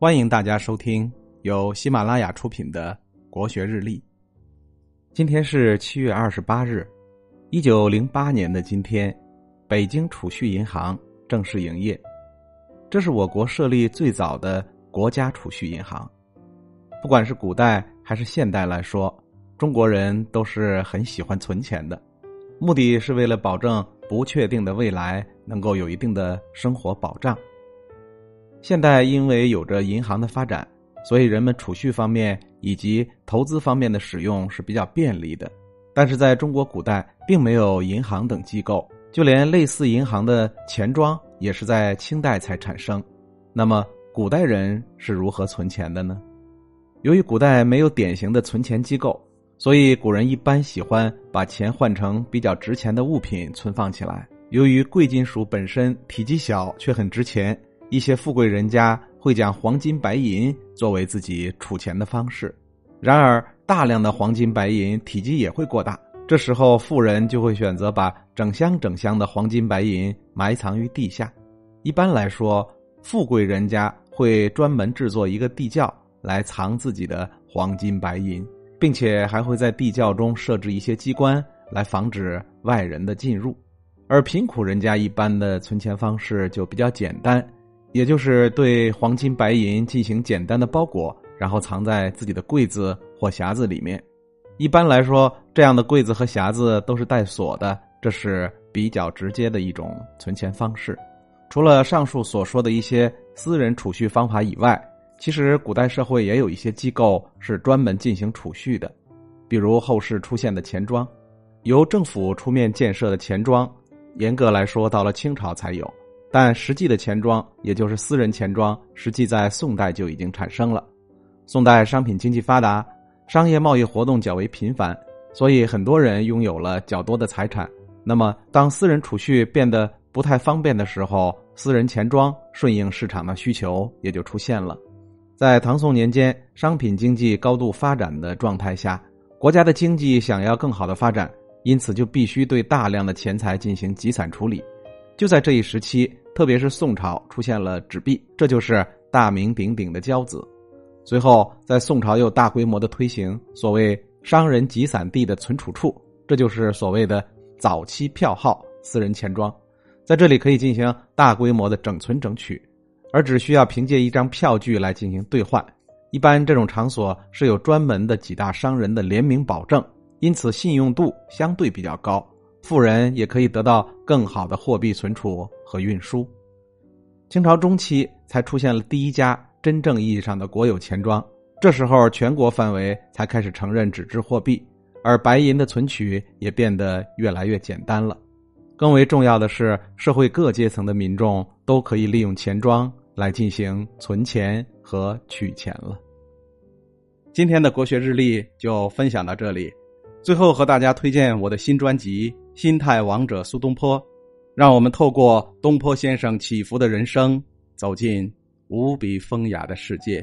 欢迎大家收听由喜马拉雅出品的《国学日历》。今天是七月二十八日，一九零八年的今天，北京储蓄银行正式营业。这是我国设立最早的国家储蓄银行。不管是古代还是现代来说，中国人都是很喜欢存钱的，目的是为了保证不确定的未来能够有一定的生活保障。现代因为有着银行的发展，所以人们储蓄方面以及投资方面的使用是比较便利的。但是在中国古代，并没有银行等机构，就连类似银行的钱庄也是在清代才产生。那么，古代人是如何存钱的呢？由于古代没有典型的存钱机构，所以古人一般喜欢把钱换成比较值钱的物品存放起来。由于贵金属本身体积小却很值钱。一些富贵人家会将黄金白银作为自己储钱的方式，然而大量的黄金白银体积也会过大，这时候富人就会选择把整箱整箱的黄金白银埋藏于地下。一般来说，富贵人家会专门制作一个地窖来藏自己的黄金白银，并且还会在地窖中设置一些机关来防止外人的进入。而贫苦人家一般的存钱方式就比较简单。也就是对黄金白银进行简单的包裹，然后藏在自己的柜子或匣子里面。一般来说，这样的柜子和匣子都是带锁的，这是比较直接的一种存钱方式。除了上述所说的一些私人储蓄方法以外，其实古代社会也有一些机构是专门进行储蓄的，比如后世出现的钱庄，由政府出面建设的钱庄，严格来说，到了清朝才有。但实际的钱庄，也就是私人钱庄，实际在宋代就已经产生了。宋代商品经济发达，商业贸易活动较为频繁，所以很多人拥有了较多的财产。那么，当私人储蓄变得不太方便的时候，私人钱庄顺应市场的需求也就出现了。在唐宋年间，商品经济高度发展的状态下，国家的经济想要更好的发展，因此就必须对大量的钱财进行集散处理。就在这一时期。特别是宋朝出现了纸币，这就是大名鼎鼎的交子。随后，在宋朝又大规模的推行所谓商人集散地的存储处，这就是所谓的早期票号私人钱庄，在这里可以进行大规模的整存整取，而只需要凭借一张票据来进行兑换。一般这种场所是有专门的几大商人的联名保证，因此信用度相对比较高。富人也可以得到更好的货币存储和运输。清朝中期才出现了第一家真正意义上的国有钱庄，这时候全国范围才开始承认纸质货币，而白银的存取也变得越来越简单了。更为重要的是，社会各阶层的民众都可以利用钱庄来进行存钱和取钱了。今天的国学日历就分享到这里，最后和大家推荐我的新专辑。心态王者苏东坡，让我们透过东坡先生起伏的人生，走进无比风雅的世界。